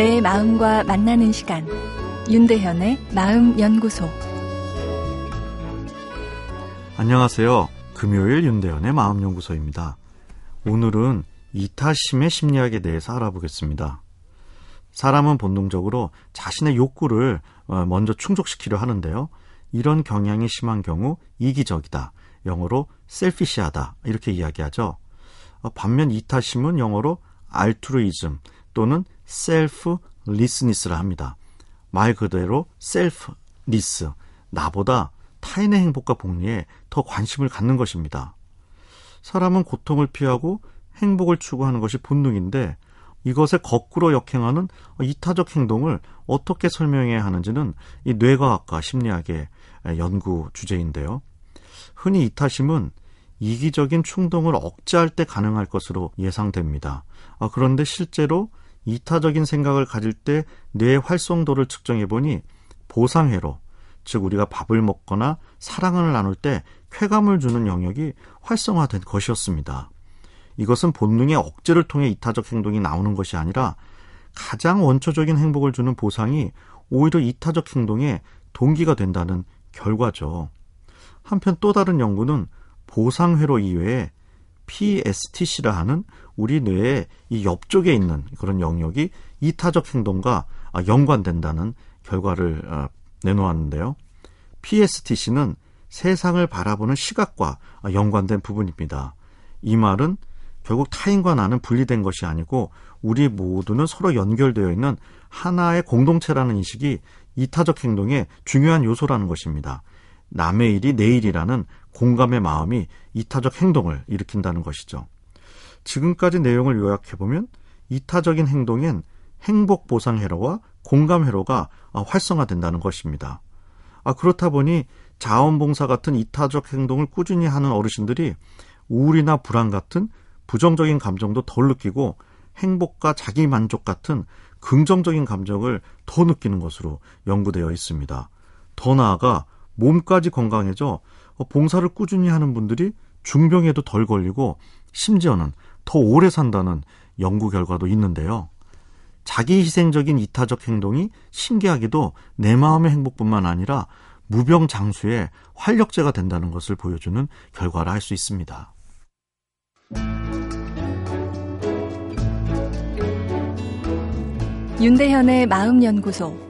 내 마음과 만나는 시간 윤대현의 마음연구소 안녕하세요. 금요일 윤대현의 마음연구소입니다. 오늘은 이타심의 심리학에 대해서 알아보겠습니다. 사람은 본능적으로 자신의 욕구를 어, 먼저 충족시키려 하는데요. 이런 경향이 심한 경우 이기적이다. 영어로 셀피시하다. 이렇게 이야기하죠. 어, 반면 이타심은 영어로 altruism 또는 selflessness라 합니다. 말 그대로 selfless, 나보다 타인의 행복과 복리에 더 관심을 갖는 것입니다. 사람은 고통을 피하고 행복을 추구하는 것이 본능인데 이것에 거꾸로 역행하는 이타적 행동을 어떻게 설명해야 하는지는 이 뇌과학과 심리학의 연구 주제인데요. 흔히 이타심은 이기적인 충동을 억제할 때 가능할 것으로 예상됩니다. 아, 그런데 실제로 이타적인 생각을 가질 때 뇌의 활성도를 측정해 보니 보상회로, 즉 우리가 밥을 먹거나 사랑을 나눌 때 쾌감을 주는 영역이 활성화된 것이었습니다. 이것은 본능의 억제를 통해 이타적 행동이 나오는 것이 아니라 가장 원초적인 행복을 주는 보상이 오히려 이타적 행동의 동기가 된다는 결과죠. 한편 또 다른 연구는 보상회로 이외에 PSTC라 하는 우리 뇌의 이 옆쪽에 있는 그런 영역이 이타적 행동과 연관된다는 결과를 어, 내놓았는데요. PSTC는 세상을 바라보는 시각과 연관된 부분입니다. 이 말은 결국 타인과 나는 분리된 것이 아니고 우리 모두는 서로 연결되어 있는 하나의 공동체라는 인식이 이타적 행동의 중요한 요소라는 것입니다. 남의 일이 내 일이라는 공감의 마음이 이타적 행동을 일으킨다는 것이죠. 지금까지 내용을 요약해보면 이타적인 행동엔 행복 보상 회로와 공감 회로가 활성화된다는 것입니다. 아, 그렇다 보니 자원봉사 같은 이타적 행동을 꾸준히 하는 어르신들이 우울이나 불안 같은 부정적인 감정도 덜 느끼고 행복과 자기 만족 같은 긍정적인 감정을 더 느끼는 것으로 연구되어 있습니다. 더 나아가 몸까지 건강해져 봉사를 꾸준히 하는 분들이 중병에도 덜 걸리고 심지어는 더 오래 산다는 연구 결과도 있는데요. 자기 희생적인 이타적 행동이 신기하게도 내 마음의 행복뿐만 아니라 무병장수의 활력제가 된다는 것을 보여주는 결과를 할 수 있습니다. 윤대현의 마음연구소.